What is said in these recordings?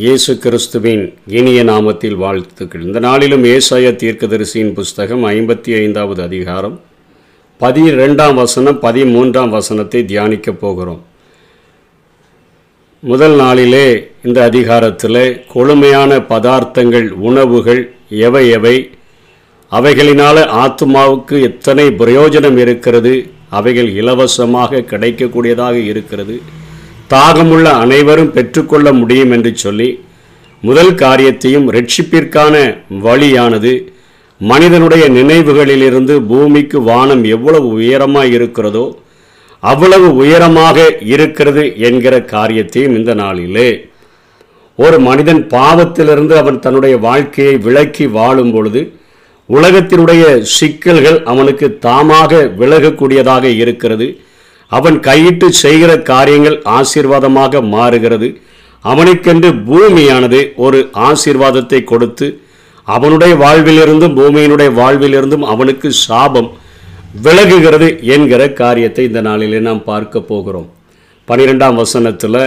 இயேசு கிறிஸ்துவின் இனிய நாமத்தில் வாழ்த்துக்கள். இந்த நாளிலும் ஏசாய தீர்க்கதரிசியின் புஸ்தகம் ஐம்பத்தி ஐந்தாவது அதிகாரம் பதிரெண்டாம் வசனம் பதிமூன்றாம் வசனத்தை தியானிக்கப் போகிறோம். முதல் நாளிலே இந்த அதிகாரத்தில் கொழுமையான பதார்த்தங்கள் உணவுகள் எவை எவை அவைகளினால ஆத்மாவுக்கு எத்தனை பிரயோஜனம் இருக்கிறது அவைகள் இலவசமாக கிடைக்கக்கூடியதாக இருக்கிறது தாகமுள்ள அனைவரும் பெற்றுக்கொள்ள முடியும் என்று சொல்லி முதல் காரியத்தையும் ரட்சிப்பிற்கான வழியானது மனிதனுடைய நினைவுகளிலிருந்து பூமிக்கு வானம் எவ்வளவு உயரமாக இருக்கிறதோ அவ்வளவு உயரமாக இருக்கிறது என்கிற காரியத்தையும் இந்த நாளிலே ஒரு மனிதன் பாவத்திலிருந்து அவன் தன்னுடைய வாழ்க்கையை விலக்கி வாழும் பொழுது உலகத்தினுடைய சிக்கல்கள் அவனுக்கு தாமாக விலகக்கூடியதாக இருக்கிறது. அவன் கையிட்டு செய்கிற காரியங்கள் ஆசீர்வாதமாக மாறுகிறது. அவனுக்கென்று பூமியானது ஒரு ஆசீர்வாதத்தை கொடுத்து அவனுடைய வாழ்விலிருந்தும் பூமியினுடைய வாழ்விலிருந்தும் அவனுக்கு சாபம் விலகுகிறது என்கிற காரியத்தை இந்த நாளிலே நாம் பார்க்க போகிறோம். பனிரெண்டாம் வசனத்தில்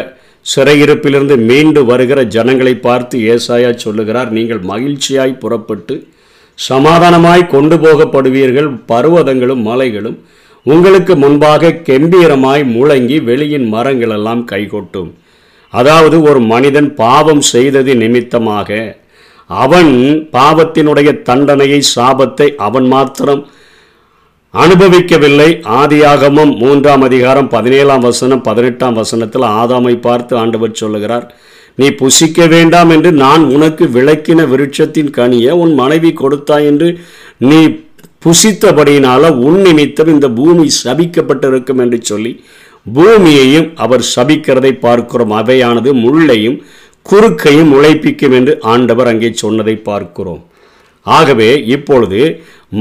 சிறையிருப்பிலிருந்து மீண்டு வருகிற ஜனங்களை பார்த்து ஏசாயா சொல்லுகிறார் நீங்கள் மகிழ்ச்சியாய் புறப்பட்டு சமாதானமாய் கொண்டு போகப்படுவீர்கள். பர்வதங்களும் மலைகளும் உங்களுக்கு முன்பாக கெம்பீரமாய் முழங்கி வெளியின் மரங்களெல்லாம் கைகொட்டும். அதாவது ஒரு மனிதன் பாவம் செய்தது நிமித்தமாக அவன் பாவத்தினுடைய தண்டனையை சாபத்தை அவன் மாத்திரம் அனுபவிக்கவில்லை. ஆதியாகமம் மூன்றாம் அதிகாரம் பதினேழாம் வசனம் பதினெட்டாம் வசனத்தில் ஆதாமை பார்த்து ஆண்டவர் சொல்லுகிறார் நீ புசிக்க வேண்டாம் என்று நான் உனக்கு விளக்கின விருட்சத்தின் கனியை உன் மனைவி கொடுத்தாய் என்று நீ புசித்தபடியினால உன் நிமித்தம் இந்த பூமி சபிக்கப்பட்டிருக்கும் என்று சொல்லி பூமியையும் அவர் சபிக்கிறதை பார்க்கிறோம். அவையானது முள்ளையும் குறுக்கையும் உழைப்பிக்கும் என்று ஆண்டவர் அங்கே சொன்னதை பார்க்கிறோம். ஆகவே இப்பொழுது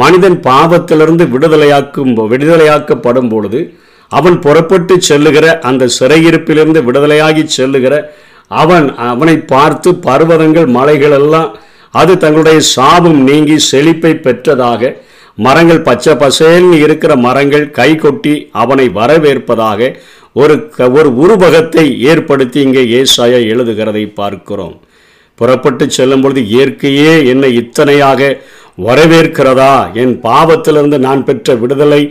மனிதன் பாவத்திலிருந்து விடுதலையாக்கும் விடுதலையாக்கப்படும் பொழுது அவன் புறப்பட்டு செல்லுகிற அந்த சிறையிருப்பிலிருந்து விடுதலையாகி செல்லுகிற அவன் அவனை பார்த்து பர்வதங்கள் மலைகள் எல்லாம் அது தங்களுடைய சாபம் நீங்கி செழிப்பை பெற்றதாக மரங்கள் பச்சை பசேல்னு இருக்கிற மரங்கள் கை கொட்டி அவனை வரவேற்பதாக ஒரு ஒரு உருவகத்தை ஏற்படுத்தி இங்கே ஏசாயா எழுதுகிறதை பார்க்கிறோம். புறப்பட்டு செல்லும் பொழுது இயற்கையே என்னை இத்தனையாக வரவேற்கிறதா? என் பாவத்திலிருந்து நான் பெற்ற விடுதலை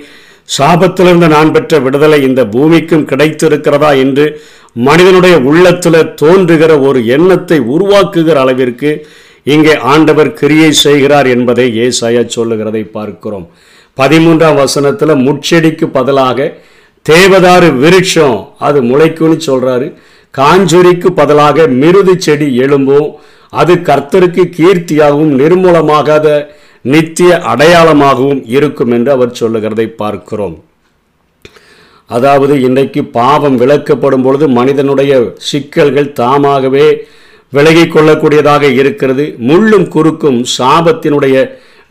சாபத்திலிருந்து நான் பெற்ற விடுதலை இந்த பூமிக்கும் கிடைத்திருக்கிறதா என்று மனிதனுடைய உள்ளத்தில் தோன்றுகிற ஒரு எண்ணத்தை உருவாக்குகிற அளவிற்கு இங்கே ஆண்டவர் கிரியை செய்கிறார் என்பதை ஏசாயா சொல்லுகிறதை பார்க்கிறோம். பதிமூன்றாம் வசனத்தில் முட்செடிக்கு பதிலாக தேவதாறு விருட்சம் அது முளைக்கும்னு சொல்றாரு. காஞ்சுரிக்கு பதிலாக மிருது செடி எழும்பும் அது கர்த்தருக்கு கீர்த்தியாகவும் நிர்மூலமாகாத நித்திய அடையாளமாகவும் இருக்கும் என்று அவர் சொல்லுகிறதை பார்க்கிறோம். அதாவது இன்றைக்கு பாவம் விளக்கப்படும் பொழுது மனிதனுடைய சிக்கல்கள் தாமாகவே விலகி கொள்ளக்கூடியதாக இருக்கிறது. முள்ளும் குறுக்கும் சாபத்தினுடைய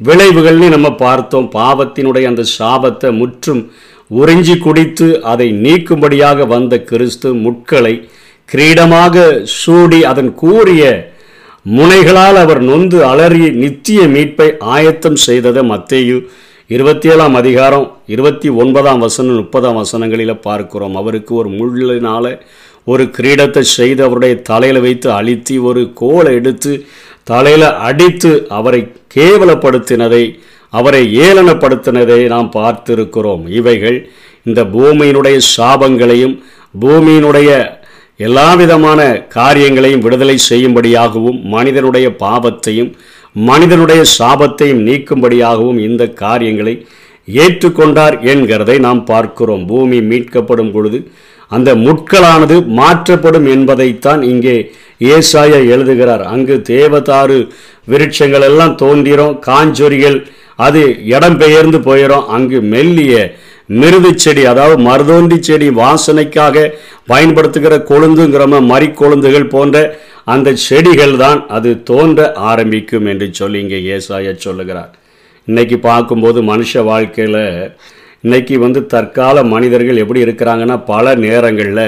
விளைவுகள்னு நம்ம பார்த்தோம். பாவத்தினுடைய அந்த சாபத்தை முற்றும் உறிஞ்சி குடித்து அதை நீக்கும்படியாக வந்த கிறிஸ்து முட்களை கிரீடமாக சூடி அதன் கூறிய முனைகளால் அவர் நொந்து அலறி நித்திய மீட்பை ஆயத்தம் செய்ததை மத்தேயு இருபத்தி ஏழாம் அதிகாரம் இருபத்தி ஒன்பதாம் வசனம் முப்பதாம் வசனங்களில் பார்க்கிறோம். அவருக்கு ஒரு முள்ளினால ஒரு கிரீடத்தை செய்து அவருடைய தலையில் வைத்து அழித்து ஒரு கோலை எடுத்து தலையில் அடித்து அவரை கேவலப்படுத்தினதை அவரை ஏளனப்படுத்தினதை நாம் பார்த்திருக்கிறோம். இவைகள் இந்த பூமியினுடைய சாபங்களையும் பூமியினுடைய எல்லா விதமான காரியங்களையும் விடுதலை செய்யும்படியாகவும் மனிதனுடைய பாவத்தையும் மனிதனுடைய சாபத்தையும் நீக்கும்படியாகவும் இந்த காரியங்களை ஏற்றுக்கொண்டார் என்கிறதை நாம் பார்க்கிறோம். பூமி மீட்கப்படும் பொழுது அந்த முட்களானது மாற்றப்படும் என்பதைத்தான் இங்கே ஏசாய எழுதுகிறார். அங்கு தேவதாறு விருட்சங்கள் எல்லாம் தோன்றிரும் காஞ்சொரிகள் அது இடம்பெயர்ந்து போயிடும் அங்கு மெல்லிய மிருது செடி அதாவது மருதோண்டி செடி வாசனைக்காக பயன்படுத்துகிற கொழுந்துங்கிறம மறிக்கொழுந்துகள் போன்ற அந்த செடிகள் தான் அது தோன்ற ஆரம்பிக்கும் என்று சொல்லி இங்கே ஏசாய சொல்லுகிறார். இன்னைக்கு பார்க்கும்போது மனுஷ வாழ்க்கையில் இன்னைக்கு வந்து தற்கால மனிதர்கள் எப்படி இருக்கிறாங்கன்னா பல நேரங்களில்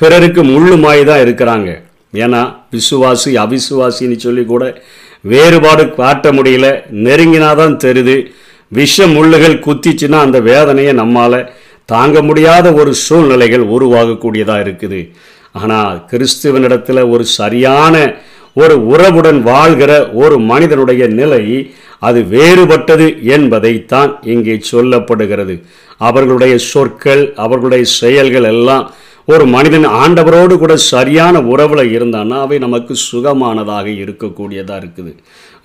பிறருக்கு முள்ளுமாய் தான் இருக்கிறாங்க. ஏன்னா விசுவாசி அவிசுவாசின்னு சொல்லி கூட வேறுபாடு காட்ட முடியல. நெருங்கினாதான் தெரியுது. விஷ முள்ளுகள் குத்திச்சுன்னா அந்த வேதனையை நம்மால் தாங்க முடியாத ஒரு சூழ்நிலைகள் உருவாகக்கூடியதாக இருக்குது. ஆனால் கிறிஸ்துவனிடத்தில் ஒரு சரியான ஒரு உறவுடன் வாழ்கிற ஒரு மனிதனுடைய நிலை அது வேறுபட்டது என்பதைத்தான் இங்கே சொல்லப்படுகிறது. அவர்களுடைய சொற்கள் அவர்களுடைய செயல்கள் எல்லாம் ஒரு மனிதன் ஆண்டவரோடு கூட சரியான உறவில் இருந்தான்னா அவை நமக்கு சுகமானதாக இருக்கக்கூடியதாக இருக்குது.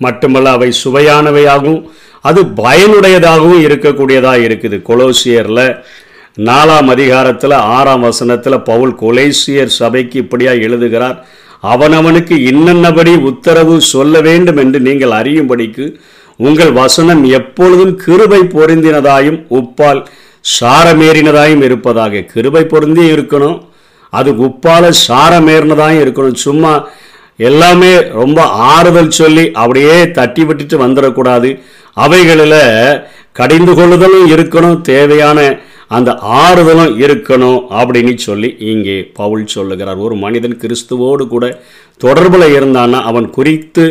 மட்டுமல்ல அவை சுவையானவையாகவும் அது பயனுடையதாகவும் இருக்கக்கூடியதாக இருக்குது. கொலோசியரில் நாலாம் அதிகாரத்தில் ஆறாம் வசனத்தில் பவுல் கொலேசியர் சபைக்கு இப்படியாக எழுதுகிறார் அவனவனுக்கு இன்னென்னபடி உத்தரவு சொல்ல வேண்டும் என்று நீங்கள் அறியும்படிக்கு உங்கள் வசனம் எப்பொழுதும் கிருபை பொருந்தினதாயும் உப்பால் சாரமேறினதாயும் இருப்பதாக. கிருபை பொருந்தி இருக்கணும் அது உப்பால சாரமேறினதாயும் இருக்கணும். சும்மா எல்லாமே ரொம்ப ஆறுதல் சொல்லி அப்படியே தட்டி விட்டுட்டு வந்துடக்கூடாது. அவைகளில் கடிந்து கொள்ளுதலும் இருக்கணும் தேவையான அந்த ஆறுதலும் இருக்கணும் அப்படின்னு சொல்லி இங்கே பவுல் சொல்லுகிறார். ஒரு மனிதன் கிறிஸ்துவோடு கூட தொடர்பில் இருந்தான்னா அவன் குறித்து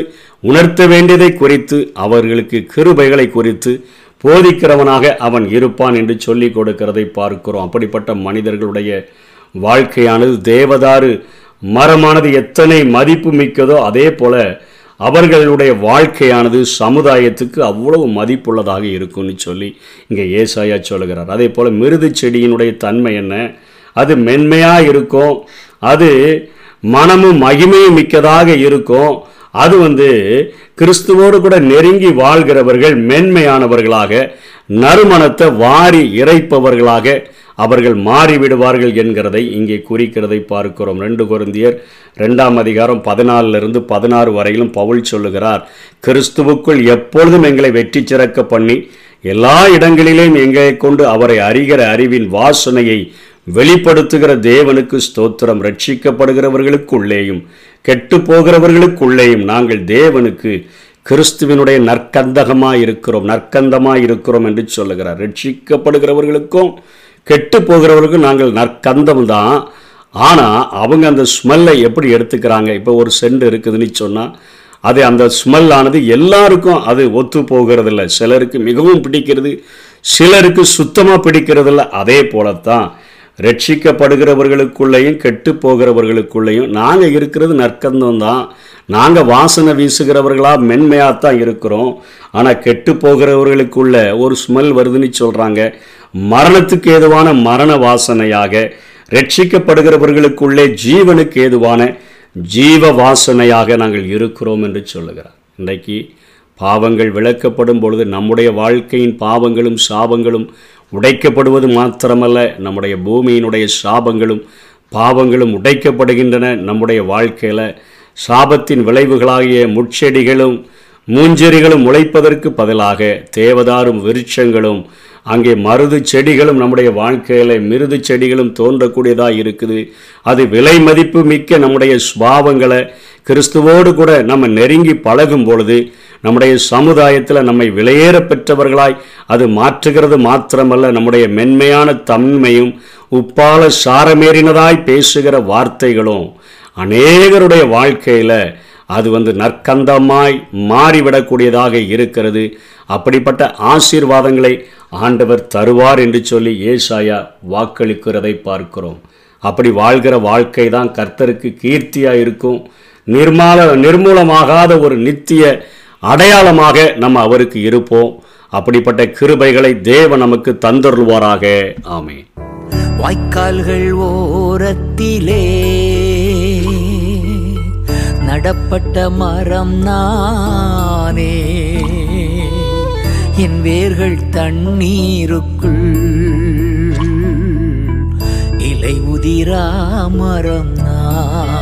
உணர்த்த வேண்டியதை குறித்து அவர்களுக்கு கிருபைகளை குறித்து போதிக்கிறவனாக அவன் இருப்பான் என்று சொல்லி கொடுக்கிறதை பார்க்கிறோம். அப்படிப்பட்ட மனிதர்களுடைய வாழ்க்கையானது தேவதாறு மரமானது எத்தனை மதிப்பு மிக்கதோ அதே போல அவர்களுடைய வாழ்க்கையானது சமுதாயத்துக்கு அவ்வளவு மதிப்புள்ளதாக இருக்கும்னு சொல்லி இங்கே ஏசாயா சொல்லுகிறார். அதே போல் மிருது செடியினுடைய தன்மை என்ன? அது மென்மையாக இருக்கும். அது மனமும் மகிமையும் மிக்கதாக இருக்கும். அது வந்து கிறிஸ்துவோடு கூட நெருங்கி வாழ்கிறவர்கள் மென்மையானவர்களாக நறுமணத்தை வாரி இறைப்பவர்களாக அவர்கள் மாறிவிடுவார்கள் என்கிறதை இங்கே குறிக்கிறதை பார்க்கிறோம். ரெண்டு குருந்தியர் ரெண்டாம் அதிகாரம் பதினாலிருந்து பதினாறு வரையிலும் பவுல் சொல்லுகிறார் கிறிஸ்துவுக்குள் எப்பொழுதும் எங்களை வெற்றி சிறக்க பண்ணி எல்லா இடங்களிலேயும் எங்களை கொண்டு அவரை அறிகிற அறிவின் வாசனையை வெளிப்படுத்துகிற தேவனுக்கு ஸ்தோத்திரம். ரட்சிக்கப்படுகிறவர்களுக்குள்ளேயும் கெட்டு போகிறவர்களுக்குள்ளேயும் நாங்கள் தேவனுக்கு கிறிஸ்துவினுடைய நற்கந்தகமாக இருக்கிறோம் நற்கந்தமாக இருக்கிறோம் என்று சொல்லுகிறார். ரட்சிக்கப்படுகிறவர்களுக்கும் கெட்டு போகிறவர்களுக்கும் நாங்கள் நற்கந்தம் தான். ஆனால் அவங்க அந்த ஸ்மெல்லை எப்படி எடுத்துக்கிறாங்க? இப்போ ஒரு செண்டு இருக்குதுன்னு சொன்னால் அது அந்த ஸ்மெல்லானது எல்லாருக்கும் அது ஒத்து போகிறதில்ல. சிலருக்கு மிகவும் பிடிக்கிறது சிலருக்கு சுத்தமாக பிடிக்கிறதில்ல. அதே போலத்தான் ரட்சிக்கப்படுகிறவர்களுக்குள்ளேயும் கெட்டு போகிறவர்களுக்குள்ளேயும் நாங்கள் இருக்கிறது நற்கந்தம் தான். நாங்கள் வாசனை வீசுகிறவர்களாக மென்மையாக தான் இருக்கிறோம். ஆனால் கெட்டு போகிறவர்களுக்குள்ள ஒரு ஸ்மெல் வருதுன்னு சொல்கிறாங்க மரணத்துக்கு ஏதுவான மரண வாசனையாக ரட்சிக்கப்படுகிறவர்களுக்குள்ளே ஜீவனுக்கு ஏதுவான ஜீவ வாசனையாக நாங்கள் இருக்கிறோம் என்று சொல்லுகிறார். இன்றைக்கு பாவங்கள் விளக்கப்படும் பொழுது நம்முடைய வாழ்க்கையின் பாவங்களும் சாபங்களும் உடைக்கப்படுவது மாத்திரமல்ல நம்முடைய பூமியினுடைய சாபங்களும் பாவங்களும் உடைக்கப்படுகின்றன. நம்முடைய வாழ்க்கையில் சாபத்தின் விளைவுகளாகிய முட்செடிகளும் மூஞ்செறிகளும் உழைப்பதற்கு பதிலாக தேவதாரும் விருட்சங்களும் அங்கே மருது செடிகளும் நம்முடைய வாழ்க்கையில் மிருது செடிகளும் தோன்றக்கூடியதாக இருக்குது. அது விலை மதிப்பு மிக்க நம்முடைய சுபாவங்களை கிறிஸ்துவோடு கூட நம்ம நெருங்கி பழகும் பொழுது நம்முடைய சமுதாயத்தில் நம்மை விலையேற பெற்றவர்களாய் அது மாற்றுகிறது மாத்திரமல்ல நம்முடைய மென்மையான தன்மையும் உப்பால சாரமேறினதாய் பேசுகிற வார்த்தைகளும் அநேகருடைய வாழ்க்கையில் அது வந்து நற்கந்தமாய் மாறிவிடக்கூடியதாக இருக்கிறது. அப்படிப்பட்ட ஆசீர்வாதங்களை ஆண்டவர் தருவார் என்று சொல்லி ஏசாயா வாக்களிக்கிறதை பார்க்கிறோம். அப்படி வாழ்கிற வாழ்க்கை தான் கர்த்தருக்கு கீர்த்தியாக இருக்கும். நிர்மால நிர்மூலமாகாத ஒரு நித்திய அடையாளமாக நம்ம அவருக்கு இருப்போம். அப்படிப்பட்ட கிருபைகளை தேவ நமக்கு தந்தருள்வாராக. ஆமே வாய்க்கால்கள் ஓரத்திலே நடப்பட்ட மரம் நானே. என் வேர்கள் தண்ணீருக்குள் இலை உதிரா மரம் நான்.